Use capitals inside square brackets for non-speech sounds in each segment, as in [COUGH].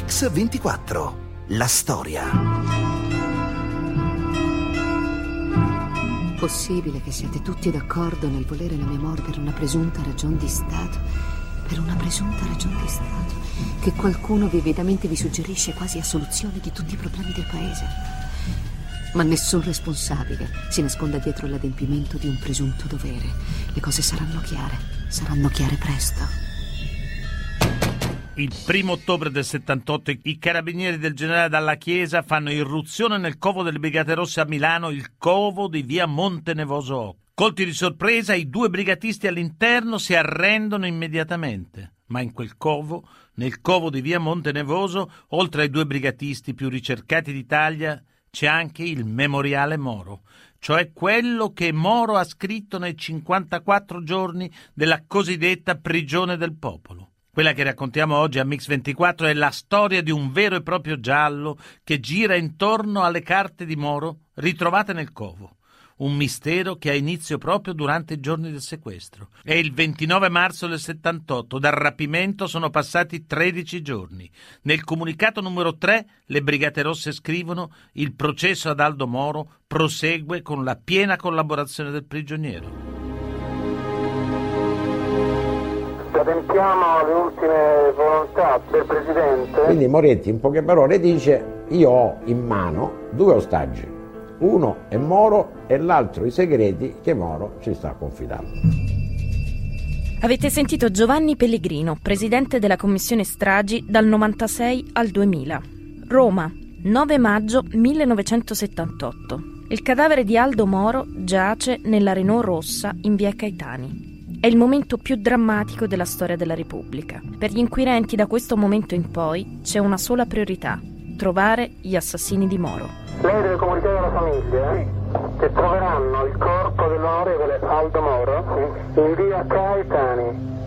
Mix 24. La storia. Possibile che siate tutti d'accordo nel volere la mia morte per una presunta ragione di Stato? Per una presunta ragione di Stato? Che qualcuno vividamente vi suggerisce quasi a soluzione di tutti i problemi del Paese? Ma nessun responsabile si nasconda dietro l'adempimento di un presunto dovere. Le cose saranno chiare, saranno chiare presto. Il primo ottobre del 78 i carabinieri del generale Dalla Chiesa fanno irruzione nel covo delle Brigate Rosse a Milano, il covo di via Montenevoso Colti di sorpresa, i due brigatisti all'interno si arrendono immediatamente. Ma in quel covo, nel covo di via Montenevoso, oltre ai due brigatisti più ricercati d'Italia, c'è anche il memoriale Moro, cioè quello che Moro ha scritto nei 54 giorni della cosiddetta prigione del popolo. Quella che raccontiamo oggi a Mix 24 è la storia di un vero e proprio giallo che gira intorno alle carte di Moro ritrovate nel covo. Un mistero che ha inizio proprio durante i giorni del sequestro. È il 29 marzo del 78, dal rapimento sono passati 13 giorni. Nel comunicato numero 3 le Brigate Rosse scrivono il processo ad Aldo Moro prosegue con la piena collaborazione del prigioniero. Adempiamo alle ultime volontà del Presidente. Quindi Moretti in poche parole dice io ho in mano due ostaggi, uno è Moro e l'altro i segreti che Moro ci sta confidando. Avete sentito Giovanni Pellegrino, presidente della commissione stragi dal 96 al 2000. Roma, 9 maggio 1978. Il cadavere di Aldo Moro giace nella Renault rossa in via Caetani. È il momento più drammatico della storia della Repubblica. Per gli inquirenti da questo momento in poi c'è una sola priorità, trovare gli assassini di Moro. Lei deve comunicare alla famiglia eh, che troveranno il corpo dell'onorevole Aldo Moro in via Caetani.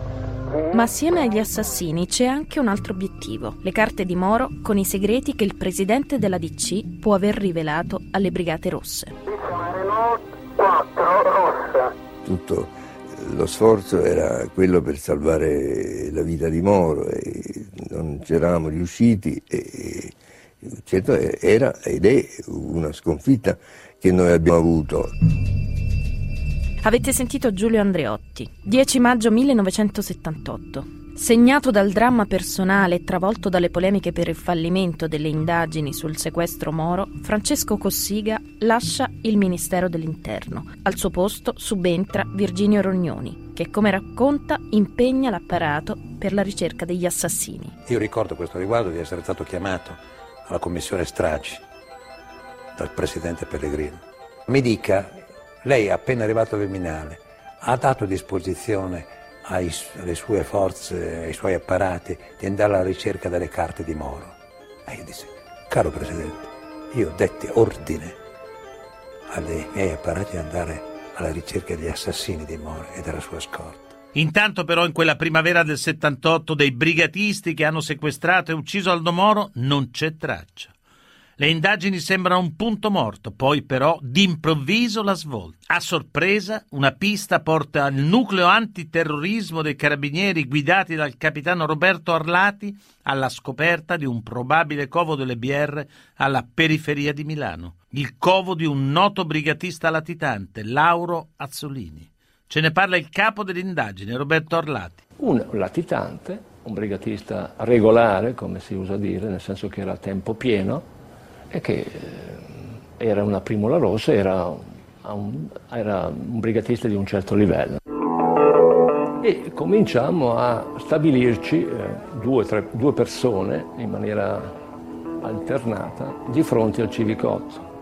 Ma assieme agli assassini c'è anche un altro obiettivo, le carte di Moro con i segreti che il presidente della DC può aver rivelato alle Brigate Rosse. C'è una Renault 4 rossa. Tutto lo sforzo era quello per salvare la vita di Moro e non c'eravamo riusciti e certo era ed è una sconfitta che noi abbiamo avuto. Avete sentito Giulio Andreotti, 10 maggio 1978. Segnato dal dramma personale e travolto dalle polemiche per il fallimento delle indagini sul sequestro Moro, Francesco Cossiga lascia il Ministero dell'Interno. Al suo posto subentra Virginio Rognoni, che come racconta impegna l'apparato per la ricerca degli assassini. Io ricordo a questo riguardo di essere stato chiamato alla commissione stragi dal presidente Pellegrino. Mi dica, lei appena arrivato al Viminale, ha dato a disposizione ai, alle sue forze, ai suoi apparati, di andare alla ricerca delle carte di Moro. E io dissi, caro Presidente, io detti ordine ai miei apparati di andare alla ricerca degli assassini di Moro e della sua scorta. Intanto però in quella primavera del 78 dei brigatisti che hanno sequestrato e ucciso Aldo Moro non c'è traccia. Le indagini sembrano un punto morto, poi però d'improvviso la svolta. A sorpresa, una pista porta al nucleo antiterrorismo dei carabinieri guidati dal capitano Roberto Arlati alla scoperta di un probabile covo delle BR alla periferia di Milano, il covo di un noto brigatista latitante, Lauro Azzolini. Ce ne parla il capo dell'indagine, Roberto Arlati. Un latitante, un brigatista regolare, come si usa dire, nel senso che era a tempo pieno, e che eh, era una primula rossa, era un, era un brigatista di un certo livello. E cominciamo a stabilirci eh, due, tre, due persone in maniera alternata di fronte al Civicotto.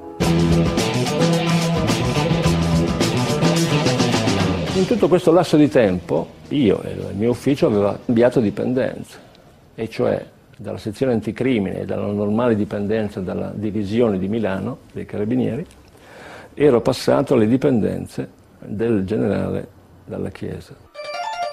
In tutto questo lasso di tempo io e il mio ufficio aveva cambiato dipendenza, e cioè dalla sezione anticrimine e dalla normale dipendenza dalla divisione di Milano dei carabinieri, ero passato alle dipendenze del generale dalla Chiesa.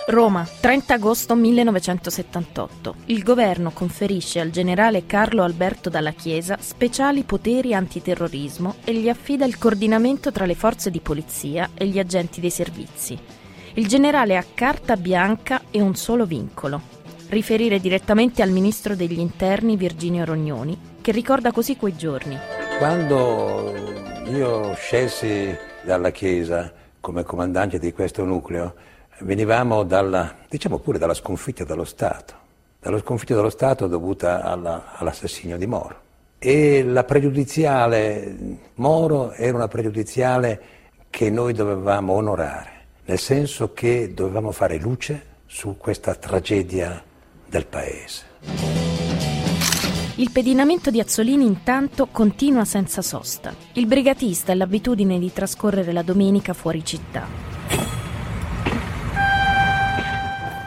Roma, 30 agosto 1978. Il governo conferisce al generale Carlo Alberto Dalla Chiesa speciali poteri antiterrorismo e gli affida il coordinamento tra le forze di polizia e gli agenti dei servizi. Il generale ha carta bianca e un solo vincolo, riferire direttamente al ministro degli interni Virginio Rognoni, che ricorda così quei giorni. Quando io scelsi dalla Chiesa come comandante di questo nucleo, venivamo dalla, diciamo pure dalla sconfitta dello Stato, dalla sconfitta dello Stato dovuta alla, all'assassinio di Moro. E la pregiudiziale Moro era una pregiudiziale che noi dovevamo onorare, nel senso che dovevamo fare luce su questa tragedia del paese. Il pedinamento di Azzolini intanto continua senza sosta. Il brigatista ha l'abitudine di trascorrere la domenica fuori città.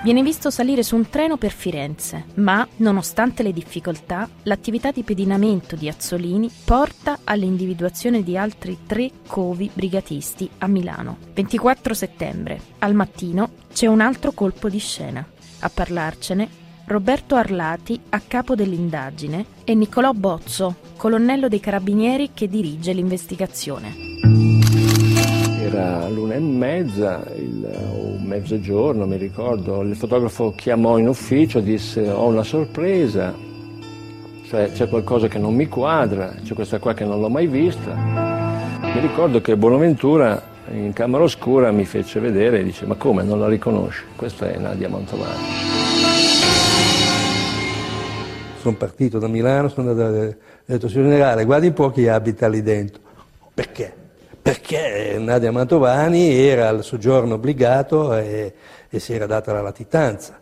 Viene visto salire su un treno per Firenze, ma, nonostante le difficoltà, l'attività di pedinamento di Azzolini porta all'individuazione di altri tre covi brigatisti a Milano. 24 settembre, al mattino, c'è un altro colpo di scena. A parlarcene Roberto Arlati a capo dell'indagine e Niccolò Bozzo, colonnello dei carabinieri che dirige l'investigazione. Era l'una e mezza, il, o mezzogiorno, mi ricordo. Il fotografo chiamò in ufficio, disse ho una sorpresa, cioè c'è qualcosa che non mi quadra, c'è questa qua che non l'ho mai vista. Mi ricordo che Bonaventura in camera oscura mi fece vedere e dice ma come non la riconosci? Questa è Nadia Mantovani. Sono partito da Milano, sono andato, ho detto generale guardi un po' chi abita lì dentro. Perché? perché Nadia Mantovani era al soggiorno obbligato e, e si era data la latitanza.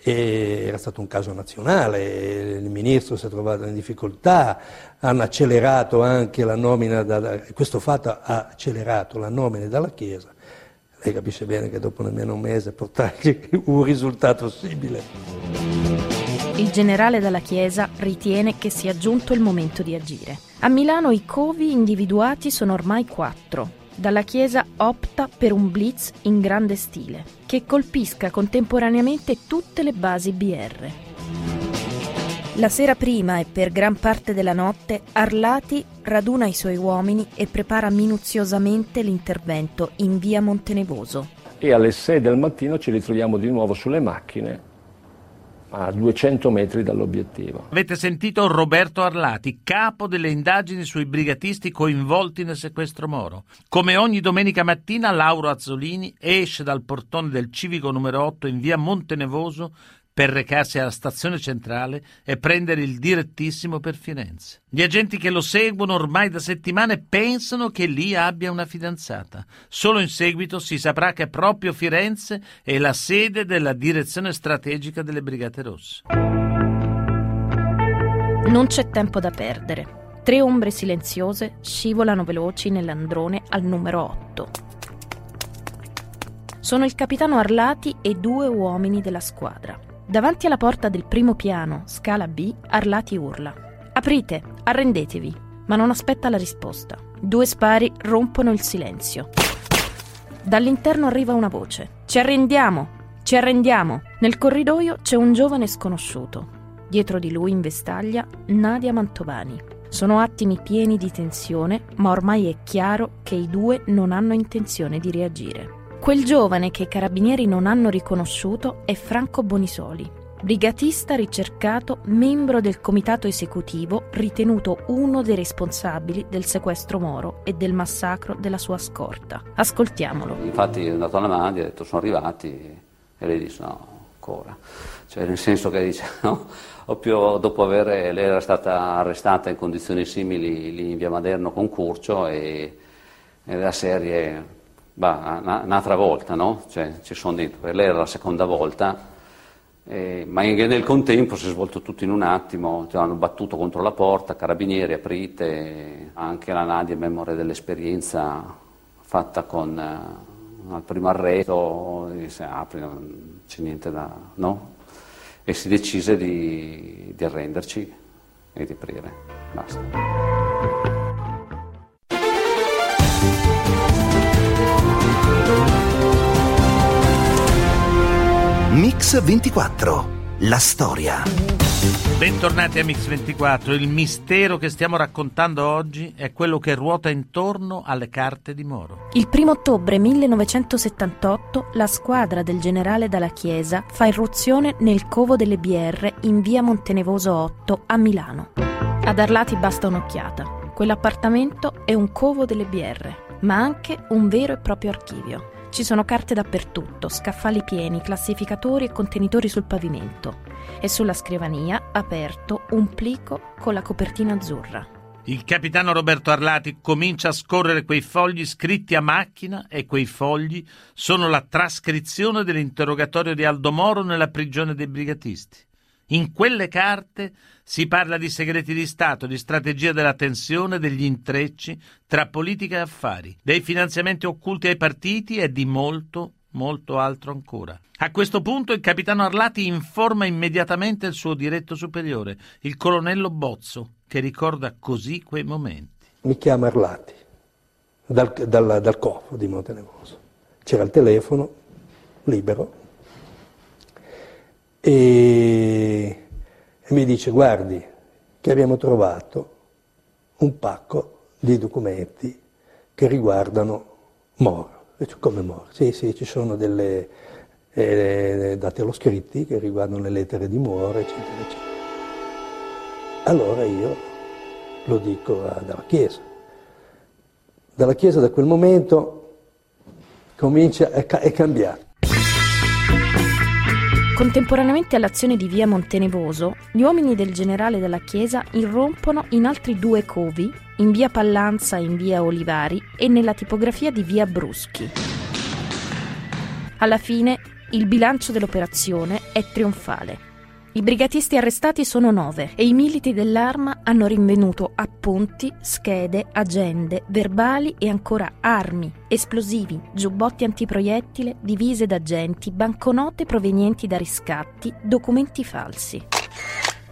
E era stato un caso nazionale, il ministro si è trovato in difficoltà, hanno accelerato anche la nomina, da, questo fatto ha accelerato la nomina dalla Chiesa. Lei capisce bene che dopo nemmeno un mese portarci [LAUGHS] un risultato simile. Il generale della Chiesa ritiene che sia giunto il momento di agire. A Milano i covi individuati sono ormai quattro. Dalla Chiesa opta per un blitz in grande stile, che colpisca contemporaneamente tutte le basi BR. La sera prima e per gran parte della notte Arlati raduna i suoi uomini e prepara minuziosamente l'intervento in via Montenevoso. E alle 6 del mattino ci ritroviamo di nuovo sulle macchine a 200 metri dall'obiettivo. Avete sentito Roberto Arlati, capo delle indagini sui brigatisti coinvolti nel sequestro Moro. Come ogni domenica mattina, Lauro Azzolini esce dal portone del civico numero 8 in via Montenevoso per recarsi alla stazione centrale e prendere il direttissimo per Firenze. Gli agenti che lo seguono ormai da settimane pensano che lì abbia una fidanzata. Solo in seguito si saprà che proprio Firenze è la sede della direzione strategica delle Brigate Rosse. Non c'è tempo da perdere. Tre ombre silenziose scivolano veloci nell'androne al numero 8. Sono il capitano Arlati e due uomini della squadra. Davanti alla porta del primo piano, scala B, Arlati urla. Aprite, arrendetevi. Ma non aspetta la risposta. Due spari rompono il silenzio. Dall'interno arriva una voce. Ci arrendiamo! Ci arrendiamo! Nel corridoio c'è un giovane sconosciuto. Dietro di lui in vestaglia Nadia Mantovani. Sono attimi pieni di tensione, ma ormai è chiaro che i due non hanno intenzione di reagire. Quel giovane che i carabinieri non hanno riconosciuto è Franco Bonisoli, brigatista ricercato, membro del comitato esecutivo, ritenuto uno dei responsabili del sequestro Moro e del massacro della sua scorta. Ascoltiamolo. Infatti è andato alla Nadia, ha detto sono arrivati e lei dice no, ancora. Cioè nel senso che dice no, proprio dopo aver, lei era stata arrestata in condizioni simili lì in via Maderno con Curcio e, e la serie bah, un'altra volta, no? Cioè, ci sono dentro. Per lei era la seconda volta, eh, ma in, nel contempo si è svolto tutto in un attimo, cioè, hanno battuto contro la porta, carabinieri, aprite, anche la Nadia in memoria dell'esperienza fatta con eh, al primo arresto, se apri non c'è niente da... no? E si decise di, di arrenderci e di aprire. Basta. Mix 24. La storia. Bentornati a Mix24. Il mistero che stiamo raccontando oggi è quello che ruota intorno alle carte di Moro. Il primo ottobre 1978 la squadra del generale Dalla Chiesa fa irruzione nel Covo delle BR in via Montenevoso 8 a Milano. Ad Arlati basta un'occhiata. Quell'appartamento è un covo delle BR, ma anche un vero e proprio archivio. Ci sono carte dappertutto, scaffali pieni, classificatori e contenitori sul pavimento. E sulla scrivania, aperto, un plico con la copertina azzurra. Il capitano Roberto Arlati comincia a scorrere quei fogli scritti a macchina e quei fogli sono la trascrizione dell'interrogatorio di Aldo Moro nella prigione dei brigatisti. In quelle carte si parla di segreti di Stato, di strategia della tensione, degli intrecci tra politica e affari, dei finanziamenti occulti ai partiti e di molto, molto altro ancora. A questo punto il capitano Arlati informa immediatamente il suo diretto superiore, il colonnello Bozzo, che ricorda così quei momenti. Mi chiama Arlati, dal, dal, dal COF di Montenevoso. C'era il telefono, libero, e, e mi dice guardi che abbiamo trovato un pacco di documenti che riguardano Moro. Dice, come Moro? Sì, sì, ci sono delle eh, dati allo scritti che riguardano le lettere di Moro, eccetera, eccetera. Allora io lo dico a, dalla Chiesa. Dalla Chiesa da quel momento comincia, è, è cambiato. Contemporaneamente all'azione di via Montenevoso, gli uomini del generale della Chiesa irrompono in altri due covi, in via Pallanza e in via Olivari e nella tipografia di via Bruschi. Alla fine, il bilancio dell'operazione è trionfale. I brigatisti arrestati sono nove e i militi dell'arma hanno rinvenuto appunti, schede, agende, verbali e ancora armi, esplosivi, giubbotti antiproiettile, divise d'agenti, banconote provenienti da riscatti, documenti falsi.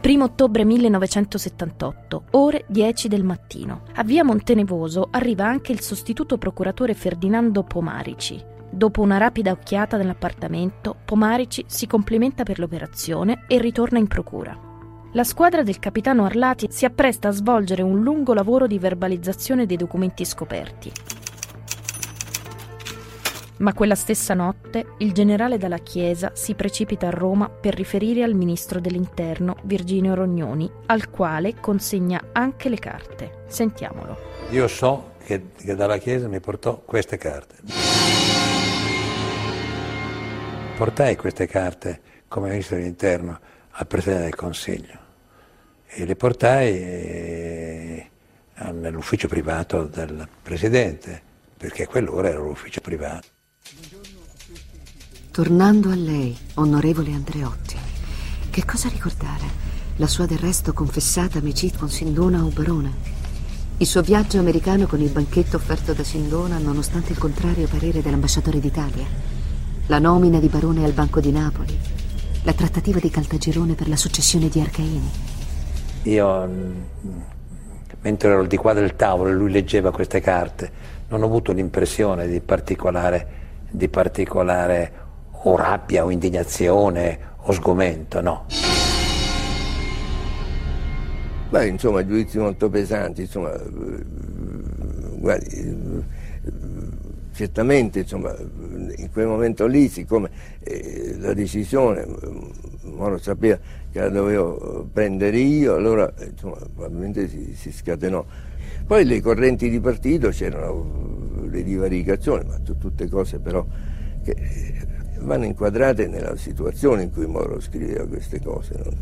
1 ottobre 1978, ore 10 del mattino. A via Montenevoso arriva anche il sostituto procuratore Ferdinando Pomarici, Dopo una rapida occhiata nell'appartamento, Pomarici si complimenta per l'operazione e ritorna in procura. La squadra del capitano Arlati si appresta a svolgere un lungo lavoro di verbalizzazione dei documenti scoperti. Ma quella stessa notte il generale dalla Chiesa si precipita a Roma per riferire al ministro dell'Interno Virginio Rognoni, al quale consegna anche le carte. Sentiamolo. Io so che, che dalla Chiesa mi portò queste carte portai queste carte come ministro dell'interno al Presidente del Consiglio e le portai eh, nell'ufficio privato del Presidente, perché quell'ora era l'ufficio privato. Tornando a lei, onorevole Andreotti, che cosa ricordare? La sua del resto confessata amicizia con Sindona o Barone? Il suo viaggio americano con il banchetto offerto da Sindona nonostante il contrario parere dell'ambasciatore d'Italia? La nomina di barone al Banco di Napoli, la trattativa di Caltagirone per la successione di Arcaini. Io, mentre ero di qua del tavolo e lui leggeva queste carte, non ho avuto l'impressione di particolare, di particolare o rabbia o indignazione o sgomento, no. Beh, insomma, giudizi molto pesanti, insomma, guardi, certamente insomma, in quel momento lì, siccome eh, la decisione, Moro sapeva che la dovevo prendere io, allora insomma, probabilmente si, si, scatenò. Poi le correnti di partito c'erano le divaricazioni, ma tutte cose però che eh, vanno inquadrate nella situazione in cui Moro scriveva queste cose, non,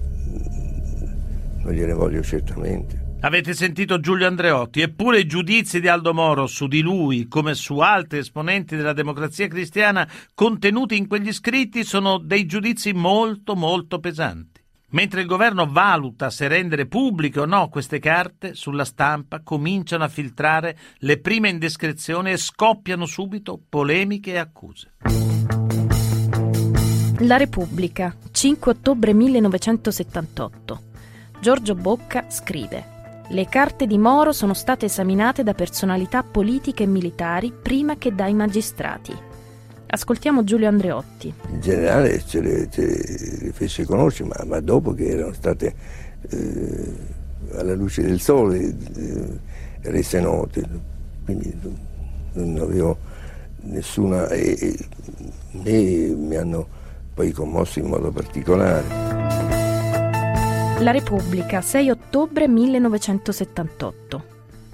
non gliene voglio certamente. Avete sentito Giulio Andreotti, eppure i giudizi di Aldo Moro su di lui, come su altri esponenti della democrazia cristiana, contenuti in quegli scritti, sono dei giudizi molto, molto pesanti. Mentre il governo valuta se rendere pubbliche o no queste carte, sulla stampa cominciano a filtrare le prime indiscrezioni e scoppiano subito polemiche e accuse. La Repubblica, 5 ottobre 1978. Giorgio Bocca scrive le carte di Moro sono state esaminate da personalità politiche e militari prima che dai magistrati. Ascoltiamo Giulio Andreotti. Il generale ce le, ce le fece conoscere, ma, ma, dopo che erano state eh, alla luce del sole eh, rese note. Quindi non avevo nessuna... E, né mi hanno poi commosso in modo particolare. La Repubblica, 6 ottobre 1978.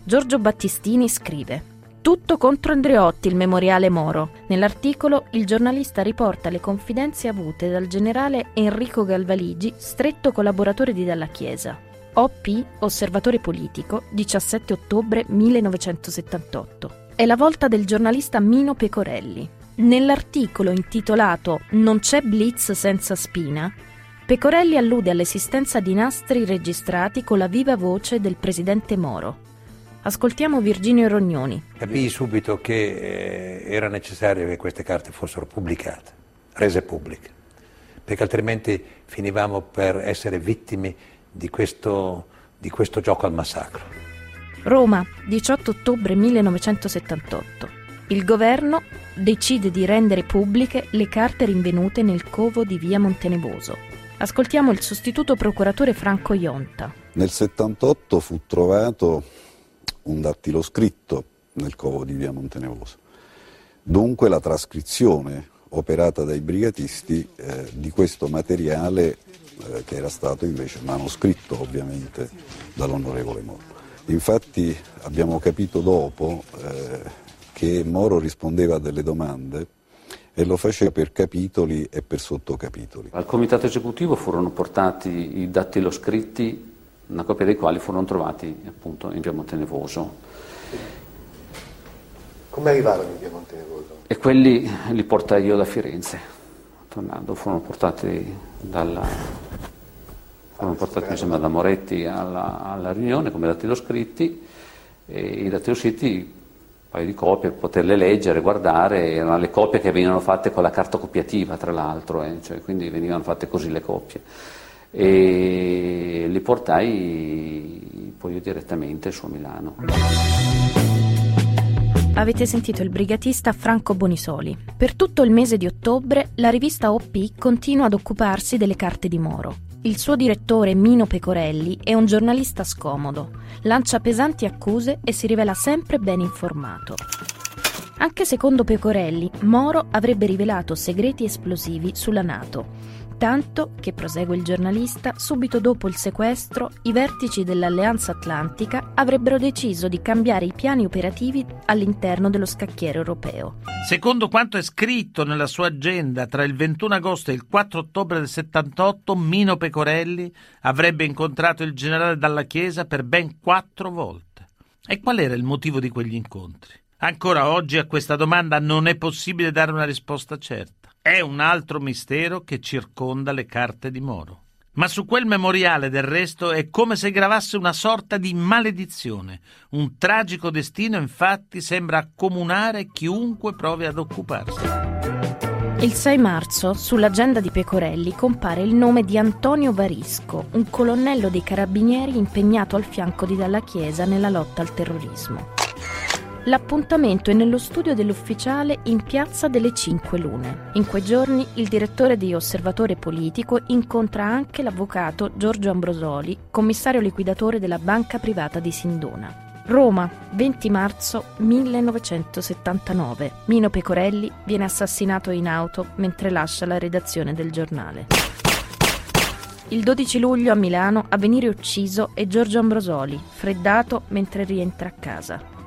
Giorgio Battistini scrive tutto contro Andreotti, il memoriale Moro. Nell'articolo il giornalista riporta le confidenze avute dal generale Enrico Galvaligi, stretto collaboratore di Dalla Chiesa. OP, osservatore politico, 17 ottobre 1978. È la volta del giornalista Mino Pecorelli. Nell'articolo intitolato Non c'è blitz senza spina, Pecorelli allude all'esistenza di nastri registrati con la viva voce del presidente Moro. Ascoltiamo Virginio Rognoni. Capii subito che eh, era necessario che queste carte fossero pubblicate, rese pubbliche, perché altrimenti finivamo per essere vittime di questo, di questo gioco al massacro. Roma, 18 ottobre 1978. Il governo decide di rendere pubbliche le carte rinvenute nel covo di via Montenevoso. Ascoltiamo il sostituto procuratore Franco Ionta. Nel 78 fu trovato un dattilo scritto nel covo di via Montenevoso. Dunque la trascrizione operata dai brigatisti eh, di questo materiale eh, che era stato invece manoscritto ovviamente dall'onorevole Moro. Infatti abbiamo capito dopo eh, che Moro rispondeva a delle domande e lo faceva per capitoli e per sottocapitoli. Al comitato esecutivo furono portati i dattiloscritti una copia dei quali furono trovati appunto in Piemonte Nevoso. Come arrivarono in Piemonte Nevoso? E quelli li portai io da Firenze, tornando, furono portati dalla, furono portati insieme da Moretti alla, alla riunione come dattiloscritti e i dattiloscritti un paio di copie, poterle leggere, guardare, erano le copie che venivano fatte con la carta copiativa tra l'altro, eh, cioè, quindi venivano fatte così le copie e li portai poi direttamente su Milano. Avete sentito il brigatista Franco Bonisoli. Per tutto il mese di ottobre la rivista OP continua ad occuparsi delle carte di Moro. Il suo direttore Mino Pecorelli è un giornalista scomodo, lancia pesanti accuse e si rivela sempre ben informato. Anche secondo Pecorelli, Moro avrebbe rivelato segreti esplosivi sulla Nato tanto che, prosegue il giornalista, subito dopo il sequestro i vertici dell'Alleanza Atlantica avrebbero deciso di cambiare i piani operativi all'interno dello scacchiere europeo. Secondo quanto è scritto nella sua agenda, tra il 21 agosto e il 4 ottobre del 78, Mino Pecorelli avrebbe incontrato il generale Dalla Chiesa per ben quattro volte. E qual era il motivo di quegli incontri? Ancora oggi a questa domanda non è possibile dare una risposta certa. È un altro mistero che circonda le carte di Moro. Ma su quel memoriale, del resto, è come se gravasse una sorta di maledizione. Un tragico destino, infatti, sembra accomunare chiunque provi ad occuparsi. Il 6 marzo, sull'agenda di Pecorelli, compare il nome di Antonio Varisco, un colonnello dei carabinieri impegnato al fianco di Dalla Chiesa nella lotta al terrorismo. L'appuntamento è nello studio dell'ufficiale in Piazza delle Cinque Lune. In quei giorni il direttore di Osservatore Politico incontra anche l'avvocato Giorgio Ambrosoli, commissario liquidatore della banca privata di Sindona. Roma, 20 marzo 1979. Mino Pecorelli viene assassinato in auto mentre lascia la redazione del giornale. Il 12 luglio a Milano a venire ucciso è Giorgio Ambrosoli, freddato mentre rientra a casa.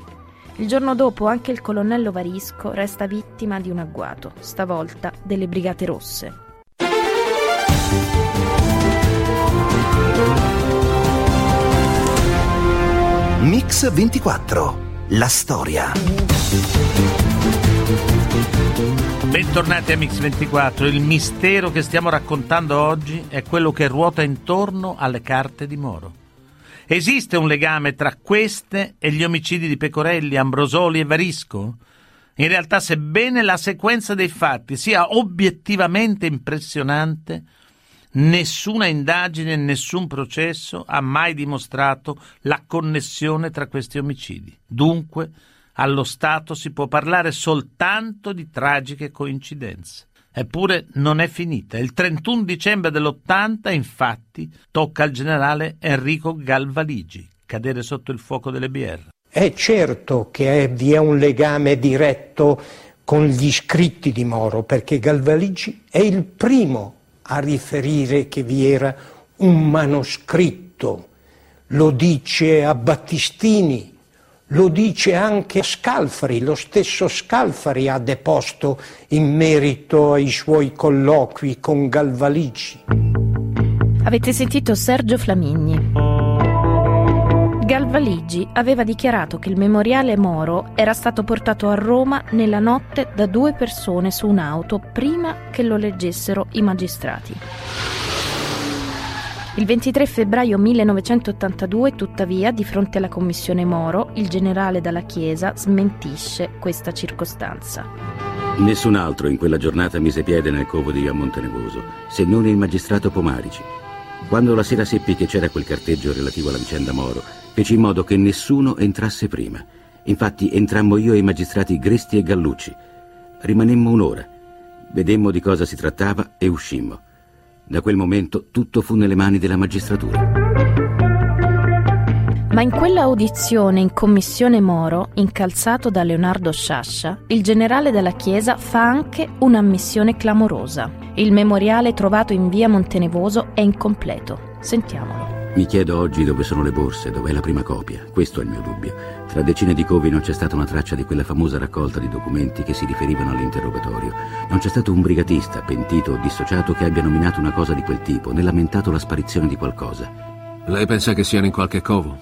Il giorno dopo anche il colonnello Varisco resta vittima di un agguato, stavolta delle Brigate Rosse. Mix 24. La storia. Bentornati a Mix 24. Il mistero che stiamo raccontando oggi è quello che ruota intorno alle carte di Moro. Esiste un legame tra queste e gli omicidi di Pecorelli, Ambrosoli e Varisco? In realtà, sebbene la sequenza dei fatti sia obiettivamente impressionante, nessuna indagine nessun processo ha mai dimostrato la connessione tra questi omicidi. Dunque, Allo Stato si può parlare soltanto di tragiche coincidenze. Eppure non è finita. Il 31 dicembre dell'80, infatti, tocca al generale Enrico Galvaligi cadere sotto il fuoco delle BR. È certo che vi è un legame diretto con gli scritti di Moro, perché Galvaligi è il primo a riferire che vi era un manoscritto. Lo dice a Battistini, lo dice anche Scalfari, lo stesso Scalfari ha deposto in merito ai suoi colloqui con Galvaligi. Avete sentito Sergio Flamigni. Galvaligi aveva dichiarato che il memoriale Moro era stato portato a Roma nella notte da due persone su un'auto prima che lo leggessero i magistrati. Il 23 febbraio 1982, tuttavia, di fronte alla commissione Moro, il generale Dalla Chiesa smentisce questa circostanza. Nessun altro in quella giornata mise piede nel covo di Via Montenevoso, se non il magistrato Pomarici. Quando la sera seppi che c'era quel carteggio relativo alla vicenda Moro, feci in modo che nessuno entrasse prima. Infatti entrammo io e i magistrati Gresti e Gallucci. Rimanemmo un'ora. Vedemmo di cosa si trattava e uscimmo. Da quel momento tutto fu nelle mani della magistratura. Ma in quella audizione in commissione Moro, incalzato da Leonardo Sciascia, il generale della Chiesa fa anche un'ammissione clamorosa. Il memoriale trovato in via Montenevoso è incompleto. Sentiamolo. Mi chiedo oggi dove sono le borse, dov'è la prima copia. Questo è il mio dubbio. Tra decine di covi non c'è stata una traccia di quella famosa raccolta di documenti che si riferivano all'interrogatorio. Non c'è stato un brigatista, pentito o dissociato, che abbia nominato una cosa di quel tipo, né lamentato la sparizione di qualcosa. Lei pensa che siano in qualche covo?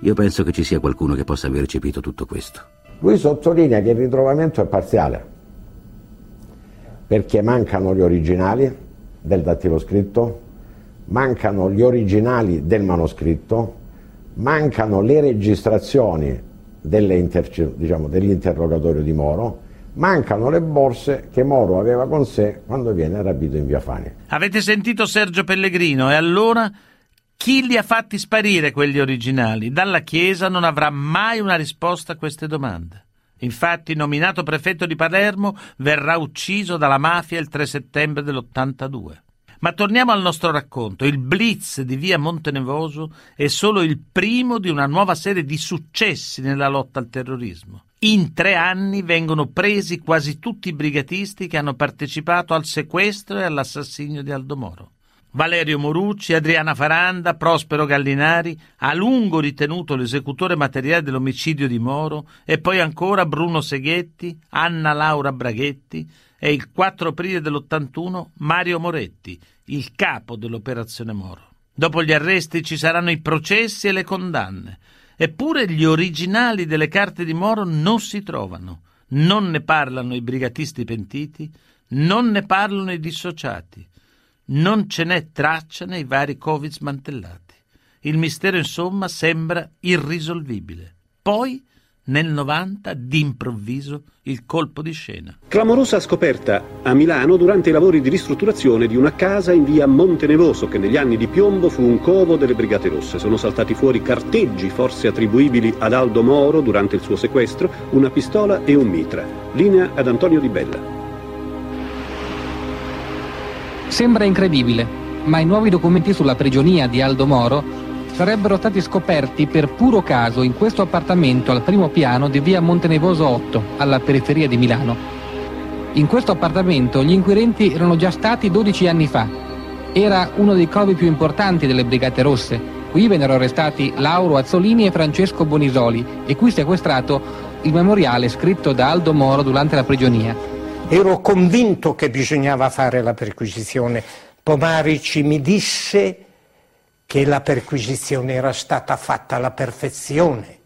Io penso che ci sia qualcuno che possa aver recepito tutto questo. Lui sottolinea che il ritrovamento è parziale, perché mancano gli originali del datiloscritto, mancano gli originali del manoscritto, mancano le registrazioni diciamo, dell'interrogatorio di Moro, mancano le borse che Moro aveva con sé quando viene rapito in via Fani. Avete sentito Sergio Pellegrino e allora chi li ha fatti sparire quegli originali? Dalla Chiesa non avrà mai una risposta a queste domande. Infatti, nominato prefetto di Palermo, verrà ucciso dalla mafia il 3 settembre dell'82. Ma torniamo al nostro racconto. Il blitz di via Montenevoso è solo il primo di una nuova serie di successi nella lotta al terrorismo. In tre anni vengono presi quasi tutti i brigatisti che hanno partecipato al sequestro e all'assassinio di Aldo Moro. Valerio Morucci, Adriana Faranda, Prospero Gallinari, a lungo ritenuto l'esecutore materiale dell'omicidio di Moro, e poi ancora Bruno Seghetti, Anna Laura Braghetti, e il 4 aprile dell'81 Mario Moretti, il capo dell'operazione Moro. Dopo gli arresti ci saranno i processi e le condanne. Eppure gli originali delle carte di Moro non si trovano. Non ne parlano i brigatisti pentiti, non ne parlano i dissociati. Non ce n'è traccia nei vari Covid smantellati. Il mistero, insomma, sembra irrisolvibile. Poi nel 90, d'improvviso, il colpo di scena. Clamorosa scoperta a Milano durante i lavori di ristrutturazione di una casa in via Montenevoso che negli anni di piombo fu un covo delle Brigate Rosse. Sono saltati fuori carteggi, forse attribuibili ad Aldo Moro durante il suo sequestro, una pistola e un mitra. Linea ad Antonio Di Bella. Sembra incredibile, ma i nuovi documenti sulla prigionia di Aldo Moro sarebbero stati scoperti per puro caso in questo appartamento al primo piano di via Montenevoso 8, alla periferia di Milano. In questo appartamento gli inquirenti erano già stati 12 anni fa. Era uno dei covi più importanti delle Brigate Rosse. Qui vennero arrestati Lauro Azzolini e Francesco Bonisoli e qui sequestrato il memoriale scritto da Aldo Moro durante la prigionia. Ero convinto che bisognava fare la perquisizione. Pomarici mi disse che la perquisizione era stata fatta alla perfezione.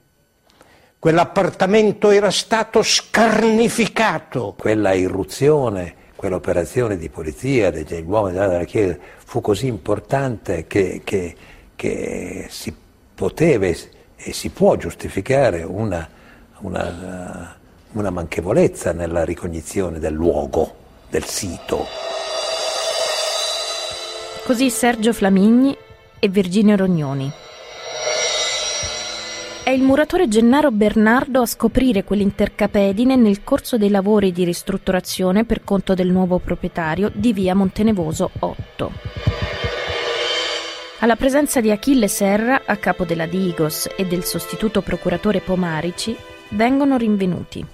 Quell'appartamento era stato scarnificato. Quella irruzione, quell'operazione di polizia degli uomini della Chiesa fu così importante che, che, che si poteva e si può giustificare una, una, una manchevolezza nella ricognizione del luogo, del sito. Così Sergio Flamigni e Virginio Rognoni. È il muratore Gennaro Bernardo a scoprire quell'intercapedine nel corso dei lavori di ristrutturazione per conto del nuovo proprietario di via Montenevoso 8. Alla presenza di Achille Serra, a capo della Digos, e del sostituto procuratore Pomarici, vengono rinvenuti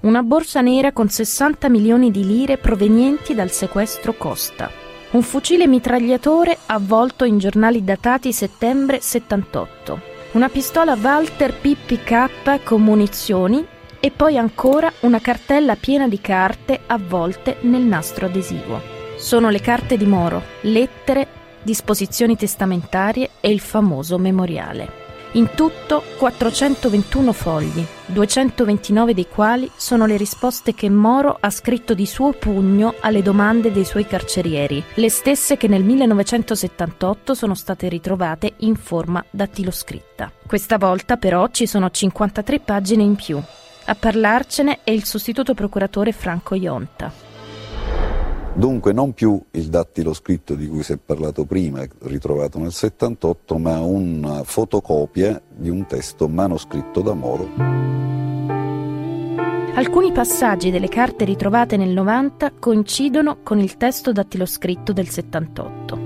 una borsa nera con 60 milioni di lire provenienti dal sequestro Costa, un fucile mitragliatore avvolto in giornali datati settembre 78, una pistola Walter PPK con munizioni e poi ancora una cartella piena di carte avvolte nel nastro adesivo. Sono le carte di Moro, lettere, disposizioni testamentarie e il famoso memoriale. In tutto 421 fogli, 229 dei quali sono le risposte che Moro ha scritto di suo pugno alle domande dei suoi carcerieri, le stesse che nel 1978 sono state ritrovate in forma dattiloscritta. Questa volta però ci sono 53 pagine in più. A parlarcene è il sostituto procuratore Franco Ionta. Dunque non più il dattilo scritto di cui si è parlato prima, ritrovato nel 78, ma una fotocopia di un testo manoscritto da Moro. Alcuni passaggi delle carte ritrovate nel 90 coincidono con il testo dattiloscritto del 78.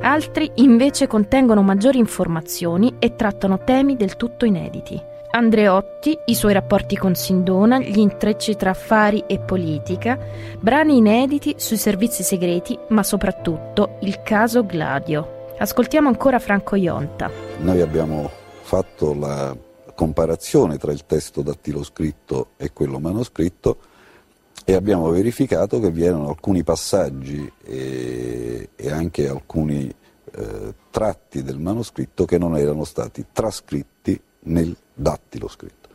Altri invece contengono maggiori informazioni e trattano temi del tutto inediti. Andreotti, i suoi rapporti con Sindona, gli intrecci tra affari e politica, brani inediti sui servizi segreti, ma soprattutto il caso Gladio. Ascoltiamo ancora Franco Ionta. Noi abbiamo fatto la comparazione tra il testo dattiloscritto e quello manoscritto e abbiamo verificato che vi erano alcuni passaggi e, e anche alcuni eh, tratti del manoscritto che non erano stati trascritti nel dattilo scritto.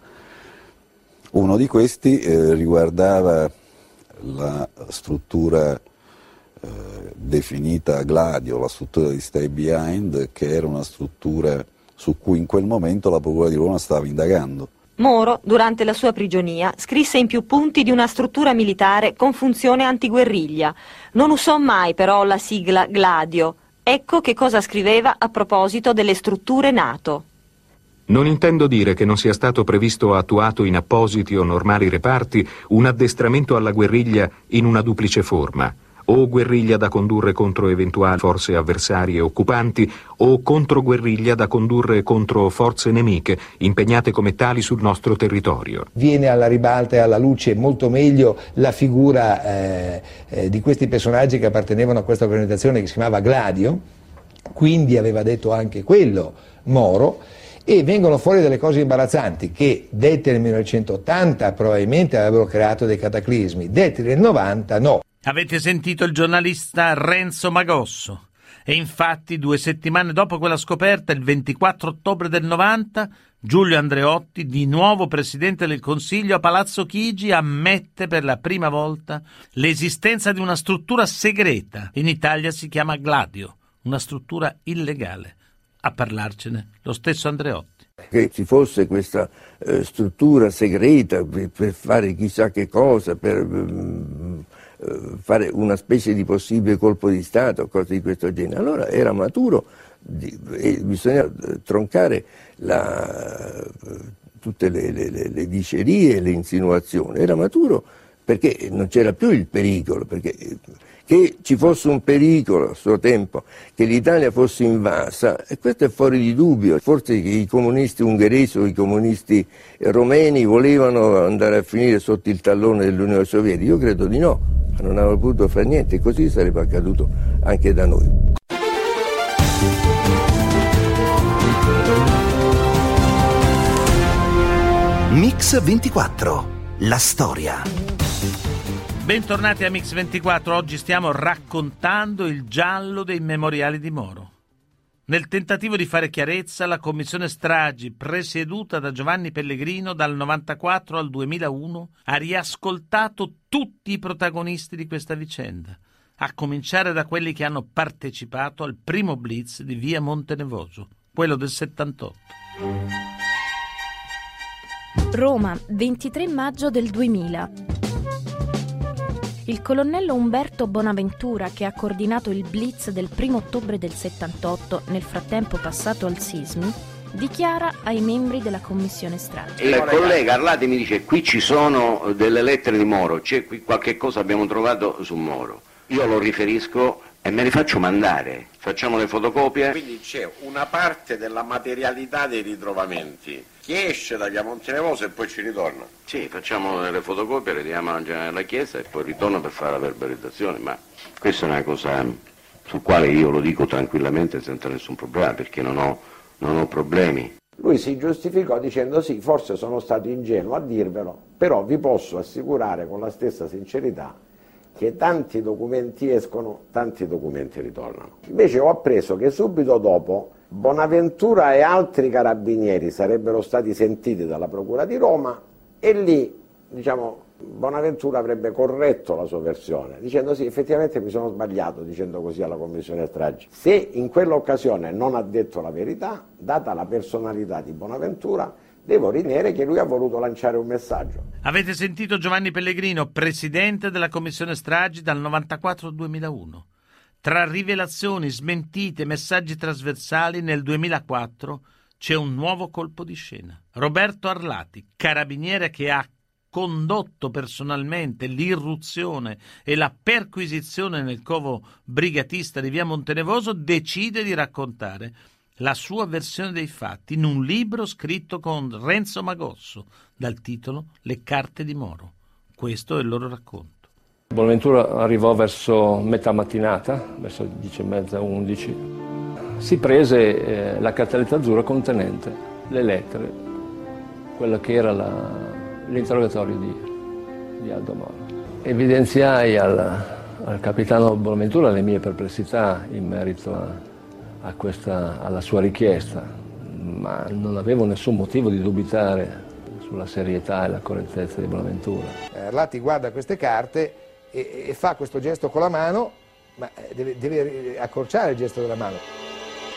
Uno di questi eh, riguardava la struttura eh, definita Gladio, la struttura di Stay Behind, che era una struttura su cui in quel momento la Procura di Roma stava indagando. Moro, durante la sua prigionia, scrisse in più punti di una struttura militare con funzione antiguerriglia. Non usò mai però la sigla Gladio. Ecco che cosa scriveva a proposito delle strutture NATO. Non intendo dire che non sia stato previsto o attuato in appositi o normali reparti un addestramento alla guerriglia in una duplice forma, o guerriglia da condurre contro eventuali forze avversarie occupanti, o controguerriglia da condurre contro forze nemiche impegnate come tali sul nostro territorio. Viene alla ribalta e alla luce molto meglio la figura eh, eh, di questi personaggi che appartenevano a questa organizzazione che si chiamava Gladio, quindi aveva detto anche quello Moro, e vengono fuori delle cose imbarazzanti che dette nel 1980 probabilmente avrebbero creato dei cataclismi, dette nel 90 no. Avete sentito il giornalista Renzo Magosso? E infatti due settimane dopo quella scoperta, il 24 ottobre del 90, Giulio Andreotti, di nuovo presidente del Consiglio a Palazzo Chigi, ammette per la prima volta l'esistenza di una struttura segreta. In Italia si chiama Gladio, una struttura illegale a parlarcene lo stesso Andreotti. Che ci fosse questa eh, struttura segreta per, per, fare chissà che cosa, per um, fare una specie di possibile colpo di Stato, cose di questo genere. Allora era maturo e bisognava eh, troncare la, tutte le, le, le, le dicerie e le insinuazioni. Era maturo perché non c'era più il pericolo, perché che ci fosse un pericolo a suo tempo, che l'Italia fosse invasa, e questo è fuori di dubbio. Forse i comunisti ungheresi o i comunisti romeni volevano andare a finire sotto il tallone dell'Unione Sovietica, io credo di no, non avevano potuto fare niente così sarebbe accaduto anche da noi. Mix 24, la storia. Bentornati a Mix24, oggi stiamo raccontando il giallo dei memoriali di Moro. Nel tentativo di fare chiarezza, la commissione stragi, presieduta da Giovanni Pellegrino dal 94 al 2001, ha riascoltato tutti i protagonisti di questa vicenda, a cominciare da quelli che hanno partecipato al primo blitz di via Montenevoso, quello del 78. Roma, 23 maggio del 2000. Il colonnello Umberto Bonaventura, che ha coordinato il blitz del 1 ottobre del 78, nel frattempo passato al sismi, dichiara ai membri della commissione strage. Il collega Arlati mi dice qui ci sono delle lettere di Moro, c'è qui qualche cosa abbiamo trovato su Moro. Io lo riferisco e me le faccio mandare, facciamo le fotocopie. Quindi c'è una parte della materialità dei ritrovamenti che esce da via Montenevoso e poi ci ritorna. Sì, facciamo le fotocopie, le diamo alla Chiesa e poi ritorno per fare la verbalizzazione, ma questa è una cosa sul quale io lo dico tranquillamente senza nessun problema perché non ho, non ho problemi. Lui si giustificò dicendo sì, forse sono stato ingenuo a dirvelo, però vi posso assicurare con la stessa sincerità che tanti documenti escono, tanti documenti ritornano. Invece ho appreso che subito dopo Bonaventura e altri carabinieri sarebbero stati sentiti dalla Procura di Roma e lì, diciamo, Bonaventura avrebbe corretto la sua versione, dicendo sì, effettivamente mi sono sbagliato dicendo così alla commissione stragi. Se in quell'occasione non ha detto la verità, data la personalità di Bonaventura, devo ritenere che lui ha voluto lanciare un messaggio. Avete sentito Giovanni Pellegrino, presidente della commissione stragi dal 94 al 2001. Tra rivelazioni, smentite, messaggi trasversali, nel 2004 c'è un nuovo colpo di scena. Roberto Arlati, carabiniere che ha condotto personalmente l'irruzione e la perquisizione nel covo brigatista di via Montenevoso, decide di raccontare la sua versione dei fatti in un libro scritto con Renzo Magosso dal titolo Le carte di Moro. Questo è il loro racconto. Bonaventura arrivò verso metà mattinata, verso 10 e mezza, 11. Si prese eh, la cartelletta azzurra contenente le lettere, quello che era la, l'interrogatorio di, di, Aldo Moro. Evidenziai al, al capitano Bonaventura le mie perplessità in merito a, questa, alla sua richiesta, ma non avevo nessun motivo di dubitare sulla serietà e la correttezza di Bonaventura. Arlati guarda queste carte e, e, fa questo gesto con la mano, ma eh, deve, deve accorciare il gesto della mano.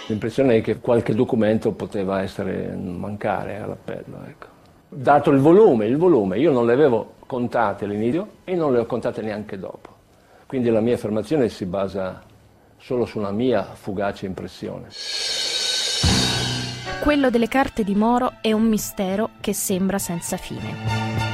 L'impressione è che qualche documento poteva essere mancare all'appello. Ecco. Dato il volume, il volume, io non le avevo contate all'inizio e non le ho contate neanche dopo. Quindi la mia affermazione si basa solo su una mia fugace impressione. Quello delle carte di Moro è un mistero che sembra senza fine.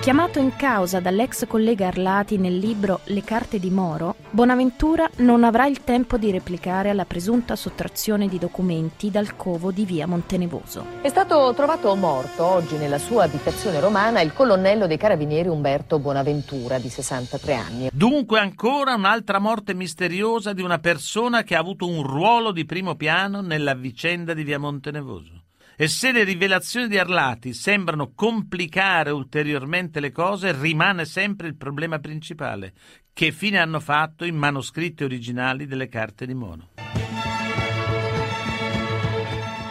Chiamato in causa dall'ex collega Arlati nel libro Le carte di Moro, Bonaventura non avrà il tempo di replicare alla presunta sottrazione di documenti dal covo di via Montenevoso. È stato trovato morto oggi nella sua abitazione romana il colonnello dei carabinieri Umberto Bonaventura, di 63 anni. Dunque ancora un'altra morte misteriosa di una persona che ha avuto un ruolo di primo piano nella vicenda di via Montenevoso. E se le rivelazioni di Arlati sembrano complicare ulteriormente le cose, rimane sempre il problema principale. Che fine hanno fatto i manoscritti originali delle carte di Mono?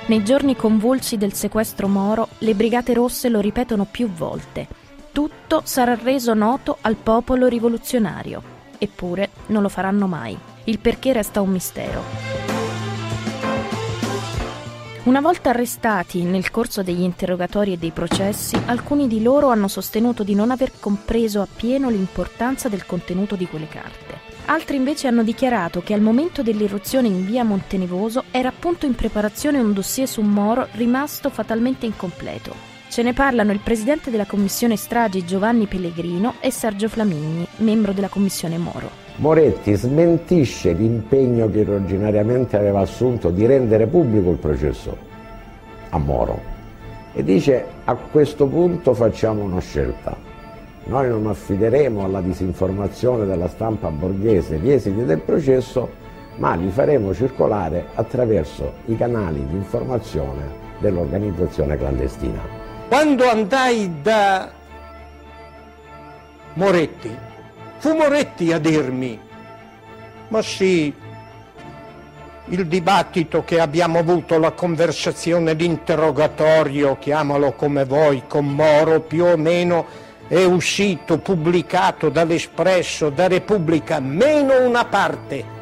Nei giorni convulsi del sequestro Moro, le Brigate Rosse lo ripetono più volte. Tutto sarà reso noto al popolo rivoluzionario. Eppure non lo faranno mai. Il perché resta un mistero. Una volta arrestati nel corso degli interrogatori e dei processi, alcuni di loro hanno sostenuto di non aver compreso appieno l'importanza del contenuto di quelle carte. Altri invece hanno dichiarato che al momento dell'irruzione in via Montenevoso era appunto in preparazione un dossier su Moro rimasto fatalmente incompleto. Ce ne parlano il presidente della commissione stragi Giovanni Pellegrino e Sergio Flamigni, membro della commissione Moro. Moretti smentisce l'impegno che originariamente aveva assunto di rendere pubblico il processo a Moro e dice a questo punto facciamo una scelta. Noi non affideremo alla disinformazione della stampa borghese gli esiti del processo, ma li faremo circolare attraverso i canali di informazione dell'organizzazione clandestina. Quando andai da Moretti, Fu Moretti a dirmi, ma sì, il dibattito che abbiamo avuto, la conversazione, l'interrogatorio, chiamalo come vuoi, con Moro più o meno è uscito, pubblicato dall'Espresso, da Repubblica, meno una parte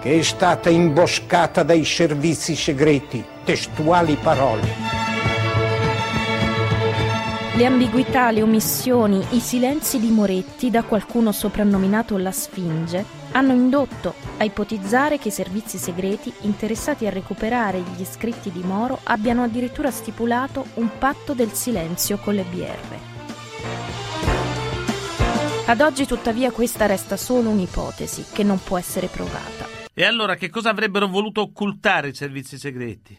che è stata imboscata dai servizi segreti, testuali parole. Le ambiguità, le omissioni, i silenzi di Moretti, da qualcuno soprannominato la Sfinge, hanno indotto a ipotizzare che i servizi segreti interessati a recuperare gli scritti di Moro abbiano addirittura stipulato un patto del silenzio con le BR. Ad oggi tuttavia questa resta solo un'ipotesi che non può essere provata. E allora che cosa avrebbero voluto occultare i servizi segreti?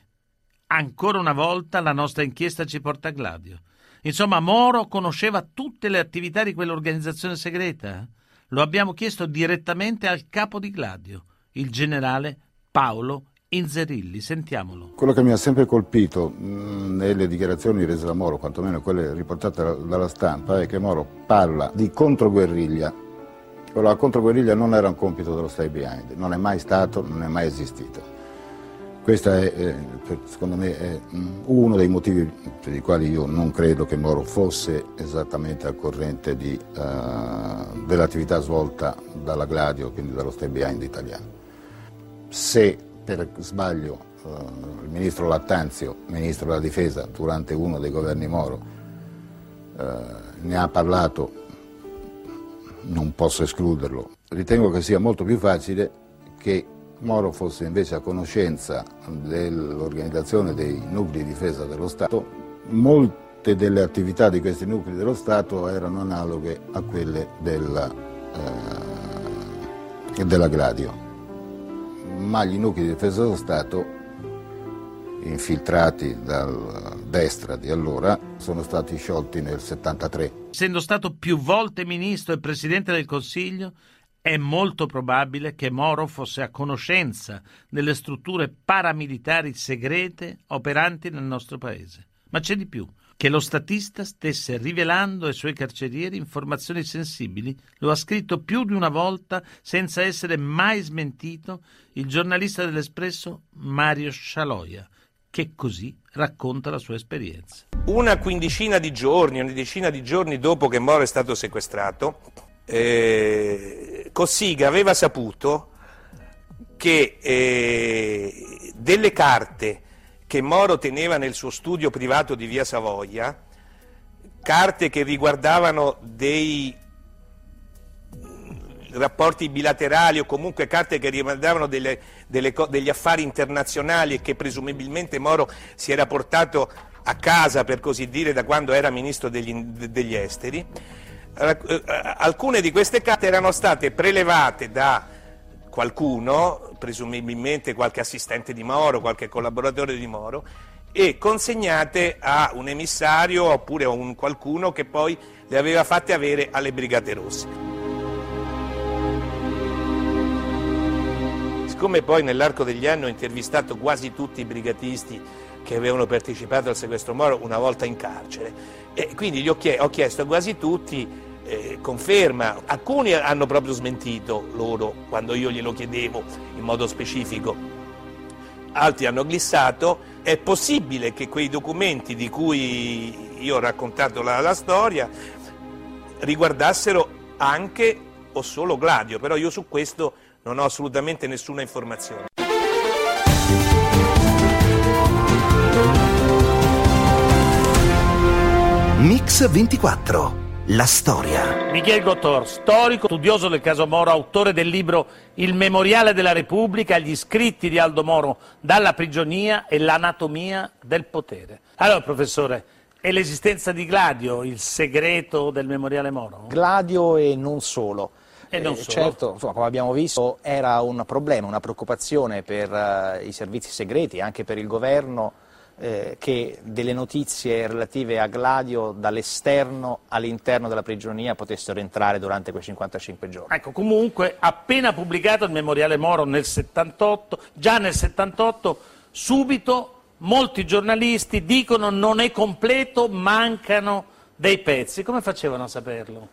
Ancora una volta la nostra inchiesta ci porta a Gladio. Insomma, Moro conosceva tutte le attività di quell'organizzazione segreta. Lo abbiamo chiesto direttamente al capo di Gladio, il generale Paolo Inzerilli. Sentiamolo. Quello che mi ha sempre colpito nelle dichiarazioni rese da Moro, quantomeno quelle riportate dalla stampa, è che Moro parla di controguerriglia. La controguerriglia non era un compito dello Stay Behind, non è mai stato, non è mai esistito. Questo è, secondo me, è uno dei motivi per i quali io non credo che Moro fosse esattamente al corrente di, uh, dell'attività svolta dalla Gladio, quindi dallo Stay Behind italiano. Se per sbaglio uh, il ministro Lattanzio, ministro della difesa, durante uno dei governi Moro, uh, ne ha parlato, non posso escluderlo. Ritengo che sia molto più facile che Moro fosse invece a conoscenza dell'organizzazione dei nuclei di difesa dello Stato, molte delle attività di questi nuclei dello Stato erano analoghe a quelle della, eh, della Gladio, ma gli nuclei di difesa dello Stato infiltrati dalla destra di allora sono stati sciolti nel 73. Essendo stato più volte ministro e presidente del Consiglio, è molto probabile che Moro fosse a conoscenza delle strutture paramilitari segrete operanti nel nostro paese. Ma c'è di più, che lo statista stesse rivelando ai suoi carcerieri informazioni sensibili, lo ha scritto più di una volta senza essere mai smentito il giornalista dell'Espresso Mario Scialoia, che così racconta la sua esperienza. Una quindicina di giorni, una decina di giorni dopo che Moro è stato sequestrato, eh, Cossiga aveva saputo che eh, delle carte che Moro teneva nel suo studio privato di via Savoia, carte che riguardavano dei rapporti bilaterali o comunque carte che riguardavano delle, delle, degli affari internazionali e che presumibilmente Moro si era portato a casa, per così dire, da quando era ministro degli, degli esteri, alcune di queste carte erano state prelevate da qualcuno, presumibilmente qualche assistente di Moro, qualche collaboratore di Moro, e consegnate a un emissario oppure a un qualcuno che poi le aveva fatte avere alle Brigate Rosse. Siccome poi nell'arco degli anni ho intervistato quasi tutti i brigatisti che avevano partecipato al sequestro Moro una volta in carcere, e quindi ho, chiesto a quasi tutti eh, conferma, alcuni hanno proprio smentito loro quando io glielo chiedevo in modo specifico, altri hanno glissato, è possibile che quei documenti di cui io ho raccontato la, la storia riguardassero anche o solo Gladio, però io su questo non ho assolutamente nessuna informazione. Mix 24 la storia. Miguel Gotor, storico, studioso del caso Moro, autore del libro Il Memoriale della Repubblica, gli scritti di Aldo Moro dalla prigionia e l'anatomia del potere. Allora, professore, è l'esistenza di Gladio il segreto del Memoriale Moro? Gladio e non solo. E non eh, solo. Certo, insomma, come abbiamo visto, era un problema, una preoccupazione per uh, i servizi segreti, anche per il governo eh, che delle notizie relative a Gladio dall'esterno all'interno della prigionia potessero entrare durante quei 55 giorni. Ecco, comunque, appena pubblicato il Memoriale Moro nel 78, già nel 78, subito molti giornalisti dicono non è completo, mancano dei pezzi. Come facevano a saperlo?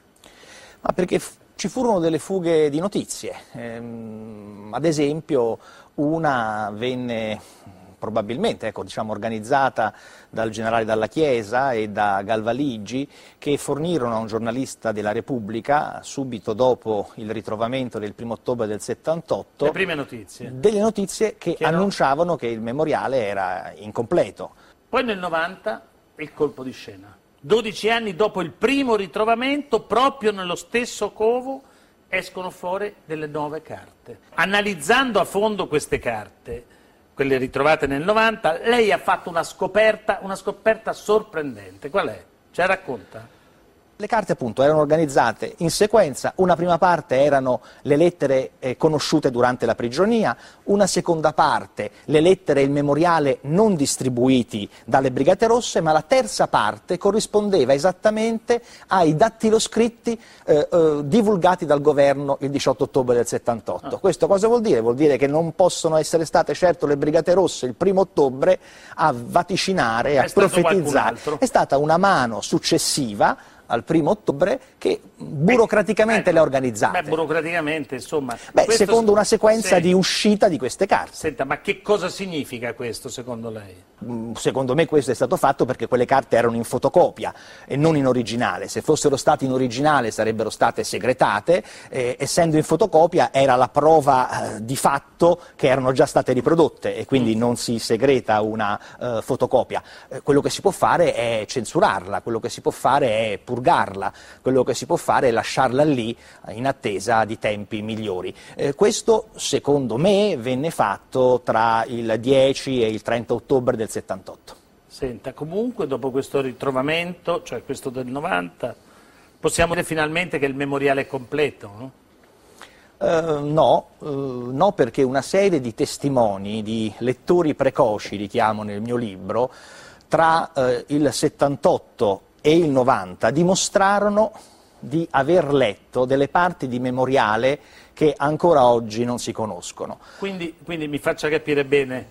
Ma perché ci furono delle fughe di notizie. Ehm, ad esempio, una venne probabilmente ecco, diciamo, organizzata dal generale Dalla Chiesa e da Galvaligi, che fornirono a un giornalista della Repubblica, subito dopo il ritrovamento del 1 ottobre del 78, le prime notizie, delle notizie che, che annunciavano che il memoriale era incompleto. Poi nel 90 il colpo di scena. 12 anni dopo il primo ritrovamento, proprio nello stesso covo, escono fuori delle nuove carte. Analizzando a fondo queste carte, quelle ritrovate nel 90, lei ha fatto una scoperta, una scoperta sorprendente. Qual è? Ce la racconta? Le carte appunto erano organizzate in sequenza, una prima parte erano le lettere eh, conosciute durante la prigionia, una seconda parte le lettere e il memoriale non distribuiti dalle Brigate Rosse, ma la terza parte corrispondeva esattamente ai dattiloscritti eh, eh, divulgati dal governo il 18 ottobre del 78. Ah. Questo cosa vuol dire? Vuol dire che non possono essere state certo le Brigate Rosse il primo ottobre a vaticinare, a profetizzare. È stata una mano successiva al primo ottobre che burocraticamente le ha organizzate. Beh, burocraticamente, insomma. Beh, secondo una sequenza sì. di uscita di queste carte. Senta, ma che cosa significa questo secondo lei? Mm, secondo me questo è stato fatto perché quelle carte erano in fotocopia e non in originale. Se fossero state in originale sarebbero state segretate, eh, essendo in fotocopia era la prova eh, di fatto che erano già state riprodotte e quindi mm. non si segreta una eh, fotocopia. Eh, quello che si può fare è censurarla, quello che si può fare è purgarla, quello che si può fare è lasciarla lì in attesa di tempi migliori. Eh, questo, secondo me, venne fatto tra il 10 e il 30 ottobre del 78. Senta, comunque dopo questo ritrovamento, cioè questo del 90, possiamo dire finalmente che il memoriale è completo? No? Uh, no, uh, no, perché una serie di testimoni, di lettori precoci, li chiamo nel mio libro, tra uh, il 78 e il 90 dimostrarono di aver letto delle parti di memoriale che ancora oggi non si conoscono. Quindi, quindi mi faccia capire bene,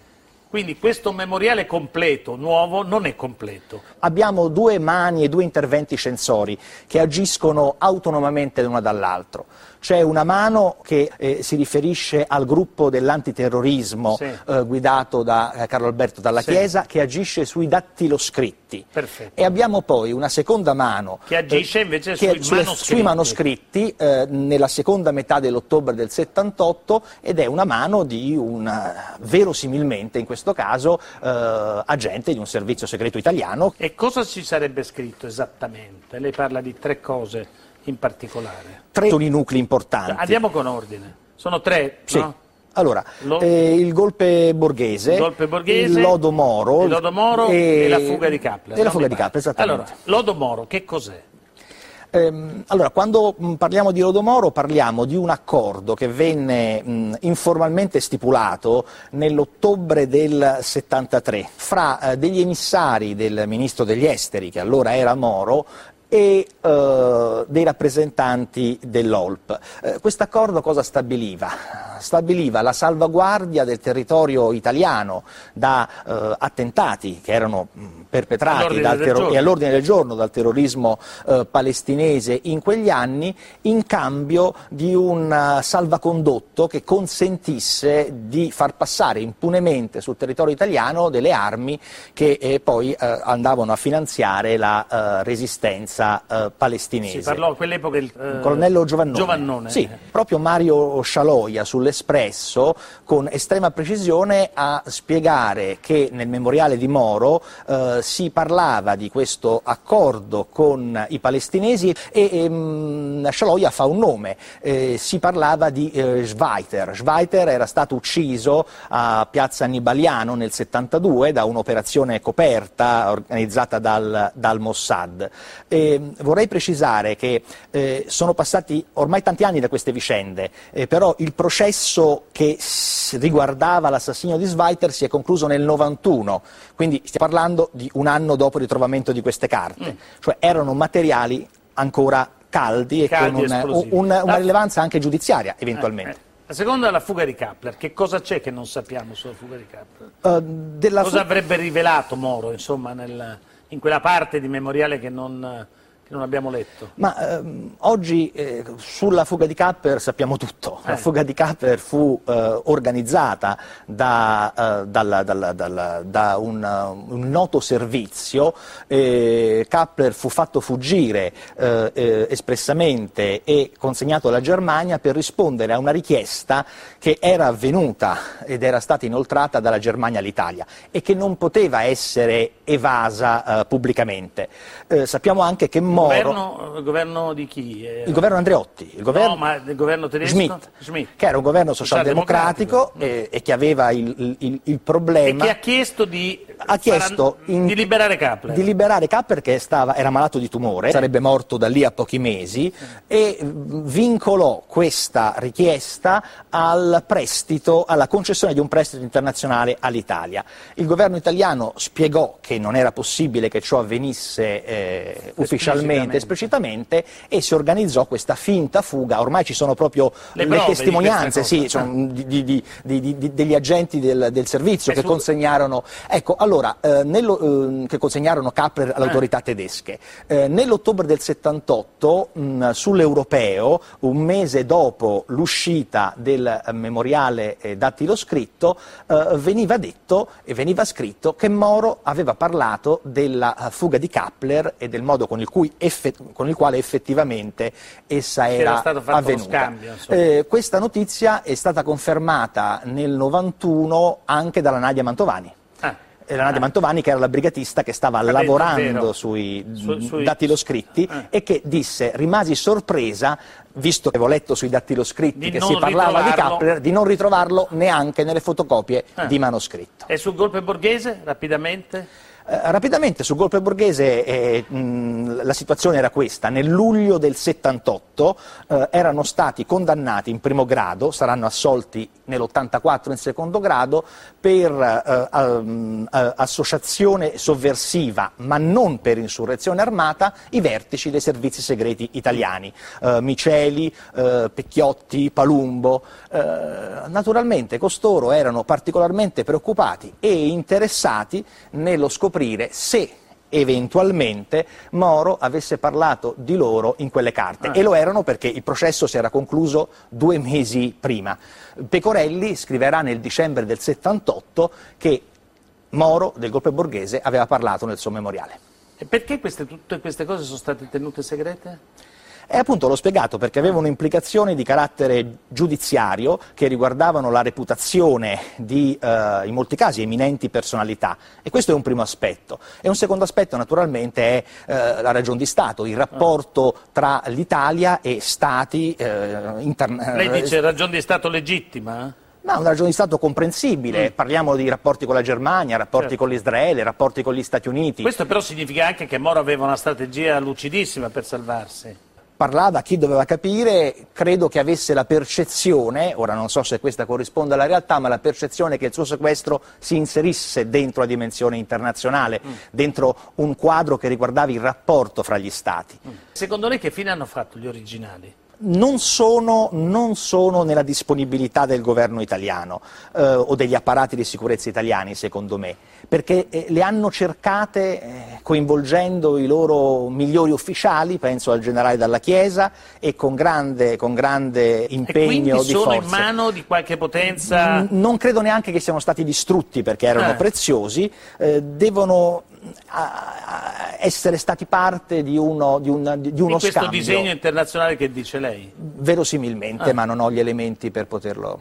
quindi questo memoriale completo, nuovo, non è completo. Abbiamo due mani e due interventi sensori che agiscono autonomamente l'una dall'altro. C'è una mano che eh, si riferisce al gruppo dell'antiterrorismo sì. eh, guidato da eh, Carlo Alberto Dalla sì. Chiesa che agisce sui dattiloscritti. Perfetto. E abbiamo poi una seconda mano che agisce eh, invece sui, sulle, manoscritti. sui manoscritti eh, nella seconda metà dell'ottobre del 78 ed è una mano di un verosimilmente in questo caso agente di un servizio segreto italiano. E cosa ci sarebbe scritto esattamente? Lei parla di tre cose in particolare? Tre sono i nuclei importanti. Andiamo con ordine. Sono tre, sì. no? Allora, Lo... eh, il golpe borghese, il, golpe borghese, il lodo Moro, il lodo Moro e... e, la fuga di Kappler. E la fuga di Kappler, esattamente. Allora, lodo Moro, che cos'è? Ehm, allora, quando mh, parliamo di Lodomoro parliamo di un accordo che venne mh, informalmente stipulato nell'ottobre del 73 fra eh, degli emissari del ministro degli esteri, che allora era Moro, e eh, dei rappresentanti dell'OLP. Eh, questo accordo cosa stabiliva? Stabiliva la salvaguardia del territorio italiano da eh, attentati che erano perpetrati terro- e all'ordine del giorno dal terrorismo eh, palestinese in quegli anni in cambio di un uh, salvacondotto che consentisse di far passare impunemente sul territorio italiano delle armi che eh, poi eh, andavano a finanziare la resistenza resistenza eh, palestinese. Si parlò a quell'epoca del eh, colonnello Giovannone. Giovannone. Sì, proprio Mario Scialoia sull'Espresso con estrema precisione a spiegare che nel memoriale di Moro eh, si parlava di questo accordo con i palestinesi e ehm, Scialoia fa un nome, eh, si parlava di eh, Schweiter. Schweiter era stato ucciso a Piazza Annibaliano nel 72 da un'operazione coperta organizzata dal, dal Mossad. E, Ehm, vorrei precisare che eh, sono passati ormai tanti anni da queste vicende, eh, però il processo che riguardava l'assassinio di Sveiter si è concluso nel 91, quindi stiamo parlando di un anno dopo il ritrovamento di queste carte, mm. cioè erano materiali ancora caldi e caldi con un, un, una la... rilevanza anche giudiziaria eventualmente. Eh, eh. La seconda è la fuga di Kappler. Che cosa c'è che non sappiamo sulla fuga di Kappler? Uh, cosa fu... avrebbe rivelato Moro, insomma, nel, in quella parte di memoriale che non, non abbiamo letto. Ma ehm, oggi eh, sulla fuga di Kapper sappiamo tutto. La Eh. fuga di Kapper fu eh, organizzata da, eh, dalla- dalla- dalla- da un, uh, un noto servizio. Eh, Kapper fu fatto fuggire eh, eh, espressamente e consegnato alla Germania per rispondere a una richiesta che era avvenuta ed era stata inoltrata dalla Germania all'Italia e che non poteva essere evasa eh, pubblicamente. Eh, sappiamo anche che Moro... Governo, il governo di chi? Eh, Il governo Andreotti, il governo No, ma il governo tedesco? Schmidt, Schmidt. che era un governo socialdemocratico e, e che aveva il, il- il E problema che ha chiesto di, ha chiesto in- di liberare Kapler. di liberare Kapper che stava- era malato di tumore, sarebbe morto da lì a pochi mesi e vincolò questa richiesta al prestito, alla concessione di un prestito internazionale all'Italia. Il governo italiano spiegò che non era possibile che ciò avvenisse eh, ufficialmente, esplicitamente e si organizzò questa finta fuga. Ormai ci sono proprio Le le, testimonianze sì, sono di- di- di- degli agenti del, del servizio che su- consegnarono, ecco, allora, eh, nello- ehm, che consegnarono Kapler alle autorità tedesche. Eh, nell'ottobre del 78, mh, sull'europeo, un mese dopo l'uscita del eh, memoriale eh, dattiloscritto, eh, veniva detto e veniva scritto che Moro aveva parlato della eh, fuga di Kapler e del modo con il, cui con il quale effettivamente essa era avvenuta. scambio. Eh, questa notizia è stata confermata nel 91 anche dalla Nadia Mantovani. Ah. E la Nadia Mantovani, che era la brigatista che stava Capito, vero. lavorando sui, Su- sui- dattiloscritti e che disse, rimasi sorpresa, visto che avevo letto sui dattiloscritti Di che si parlava di. Kapler, di non ritrovarlo neanche nelle fotocopie Ah. di manoscritto. E sul golpe borghese, rapidamente? Eh, rapidamente sul golpe borghese eh, mh, la situazione era questa, nel luglio del 78 eh, erano stati condannati in primo grado, saranno assolti nell'84 in secondo grado, per eh, um, associazione sovversiva ma non per insurrezione armata i vertici dei servizi segreti italiani, eh, Miceli, Pecchiotti, Palumbo. Naturalmente costoro erano particolarmente preoccupati e interessati nello scoprire se eventualmente Moro avesse parlato di loro in quelle carte Ah. e lo erano perché il processo si era concluso due mesi prima. Pecorelli scriverà nel dicembre del 78 che Moro del golpe borghese aveva parlato nel suo memoriale. E perché queste, tutte queste cose sono state tenute segrete? E appunto l'ho spiegato perché avevano implicazioni di carattere giudiziario che riguardavano la reputazione di, eh, in molti casi, eminenti personalità. E questo è un primo aspetto. E un secondo aspetto naturalmente è eh, la ragion di Stato, il rapporto tra l'Italia e Stati eh, interna- Lei dice ragione di Stato legittima? Ma una ragione di Stato comprensibile, parliamo di rapporti con la Germania, rapporti Mm. Certo. con l'Israele, rapporti con gli Stati Uniti. Questo però significa anche che Moro aveva una strategia lucidissima per salvarsi. Parlava a chi doveva capire, credo che avesse la percezione, ora non so se questa corrisponde alla realtà, ma la percezione che il suo sequestro si inserisse dentro la dimensione internazionale, dentro un quadro che riguardava il rapporto fra gli Stati. Secondo lei che fine hanno fatto gli originali? Non sono, non sono nella disponibilità del governo italiano eh, o degli apparati di sicurezza italiani, secondo me, perché eh, le hanno cercate eh, coinvolgendo i loro migliori ufficiali, penso al generale Dalla Chiesa, e con grande, con grande E impegno quindi di sono forze. in mano di qualche potenza... Non credo neanche che siano stati distrutti perché erano Eh. preziosi, eh, devono essere stati parte di uno, di di- di uno di questo scambio. disegno internazionale che dice lei? Verosimilmente, Ah. ma non ho gli elementi per poterlo,